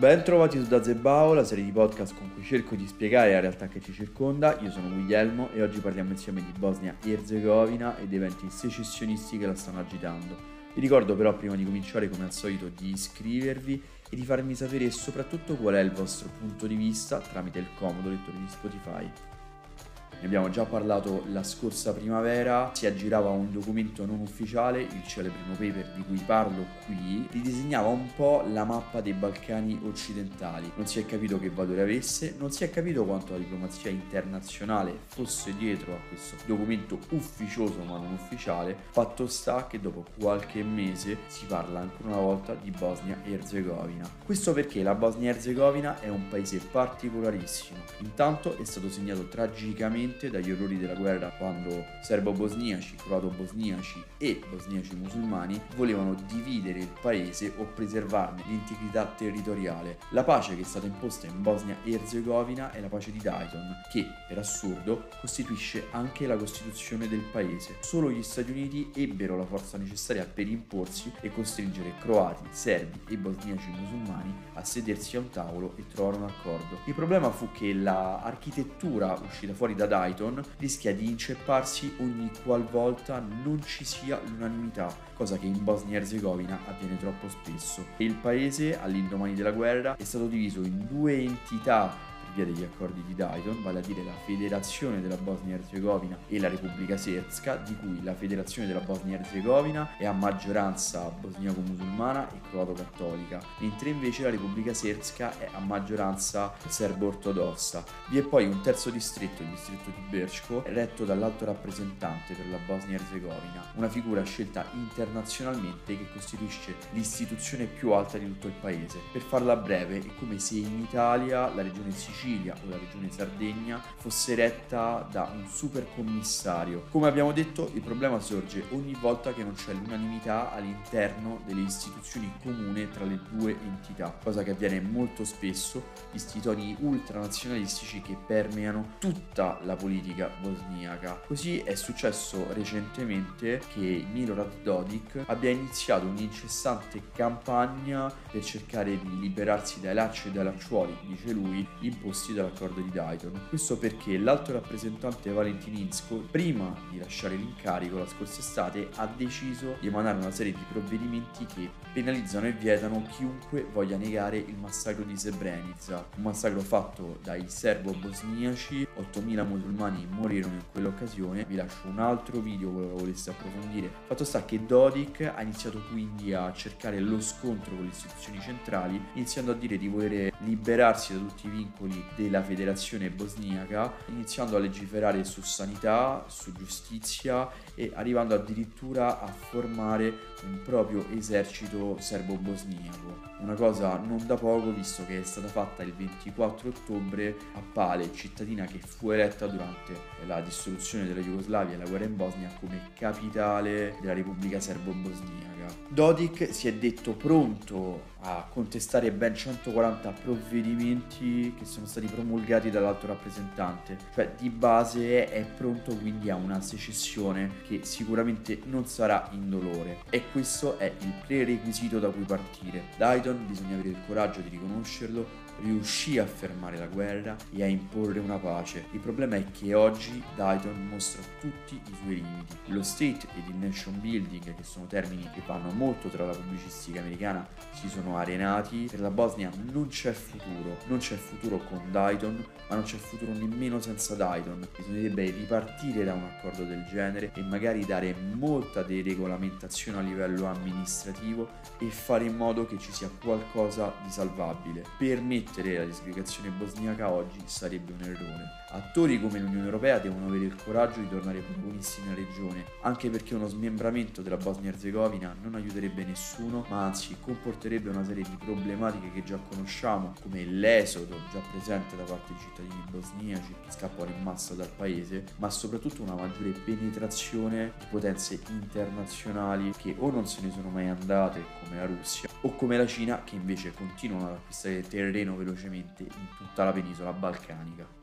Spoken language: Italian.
Ben trovati su Dazebao, la serie di podcast con cui cerco di spiegare la realtà che ci circonda. Io sono Guglielmo e oggi parliamo insieme di Bosnia e Erzegovina e dei eventi secessionisti che la stanno agitando. Vi ricordo però prima di cominciare come al solito di iscrivervi e di farmi sapere soprattutto qual è il vostro punto di vista tramite il comodo lettore di Spotify. Ne abbiamo già parlato la scorsa primavera, si aggirava un documento non ufficiale, il celebre no paper di cui parlo qui, ridisegnava un po' la mappa dei Balcani occidentali. Non si è capito che valore avesse, non si è capito quanto la diplomazia internazionale fosse dietro a questo documento ufficioso ma non ufficiale. Fatto sta che dopo qualche mese si parla ancora una volta di Bosnia e Erzegovina. Questo perché la Bosnia e Erzegovina è un paese particolarissimo. Intanto è stato segnato tragicamente sicuramente dagli orrori della guerra quando serbo-bosniaci, croato-bosniaci e bosniaci musulmani volevano dividere il paese o preservarne l'integrità territoriale. La pace che è stata imposta in Bosnia e Erzegovina è la pace di Dayton, che per assurdo costituisce anche la costituzione del paese. Solo gli Stati Uniti ebbero la forza necessaria per imporsi e costringere croati, serbi e bosniaci musulmani a sedersi a un tavolo e trovare un accordo. Il problema fu che l'architettura uscita fuori da Dayton Brighton rischia di incepparsi ogni qualvolta non ci sia l'unanimità, cosa che in Bosnia e Erzegovina avviene troppo spesso. Il paese, all'indomani della guerra, è stato diviso in due entità via degli accordi di Dayton, vale a dire la Federazione della Bosnia-Herzegovina e la Repubblica Serbska, di cui la Federazione della Bosnia-Herzegovina è a maggioranza bosniaco-musulmana e croato-cattolica, mentre invece la Repubblica Serbska è a maggioranza serbo-ortodossa. Vi è poi un terzo distretto, il distretto di Berchko, retto dall'alto rappresentante per la Bosnia-Herzegovina, una figura scelta internazionalmente che costituisce l'istituzione più alta di tutto il paese. Per farla breve, è come se in Italia la regione Sicilia Sicilia o la regione Sardegna fosse retta da un super commissario. Come abbiamo detto, il problema sorge ogni volta che non c'è l'unanimità all'interno delle istituzioni comuni tra le due entità, cosa che avviene molto spesso, visti i toni ultranazionalistici che permeano tutta la politica bosniaca. Così è successo recentemente che Milorad Dodik abbia iniziato un'incessante campagna per cercare di liberarsi dai lacci e dai lacciuoli, dice lui, imposti imposti dall'accordo di Dayton. Questo perché l'alto rappresentante Valentin Insko, prima di lasciare l'incarico la scorsa estate, ha deciso di emanare una serie di provvedimenti che penalizzano e vietano chiunque voglia negare il massacro di Srebrenica, un massacro fatto dai serbo-bosniaci, 8.000 musulmani morirono in quell'occasione, vi lascio un altro video se lo voleste approfondire. Fatto sta che Dodik ha iniziato quindi a cercare lo scontro con le istituzioni centrali, iniziando a dire di voler liberarsi da tutti i vincoli della federazione bosniaca, iniziando a legiferare su sanità, su giustizia e arrivando addirittura a formare un proprio esercito serbo-bosniaco. Una cosa non da poco visto che è stata fatta il 24 ottobre a Pale, cittadina che fu eletta durante la dissoluzione della Jugoslavia e la guerra in Bosnia come capitale della Repubblica Serbo-Bosniaca. Dodik si è detto pronto a contestare ben 140 provvedimenti che sono stati promulgati dall'alto rappresentante, cioè di base è pronto quindi a una secessione che sicuramente non sarà indolore e questo è il prerequisito da cui partire. Dayton bisogna avere il coraggio di riconoscerlo, riuscì a fermare la guerra e a imporre una pace. Il problema è che oggi Dayton mostra tutti i suoi limiti. Lo state ed il nation building, che sono termini che vanno molto tra la pubblicistica americana, si sono arenati. Per la Bosnia non c'è futuro, non c'è futuro con Dayton, ma non c'è futuro nemmeno senza Dayton. Bisognerebbe ripartire da un accordo del genere e magari dare molta deregolamentazione a livello amministrativo e fare in modo che ci sia qualcosa di salvabile. Permettere la disgregazione bosniaca oggi sarebbe un errore. Attori come l'Unione Europea devono avere il coraggio di tornare protagonisti nella regione, anche perché uno smembramento della Bosnia-Herzegovina non aiuterebbe nessuno, ma anzi comporterebbe una serie di problematiche che già conosciamo, come l'esodo già presente da parte dei cittadini bosniaci che scappano in massa dal paese, ma soprattutto una maggiore penetrazione di potenze internazionali che o non se ne sono mai andate, come la Russia, o come la Cina, che invece continuano ad acquistare terreno velocemente in tutta la penisola balcanica.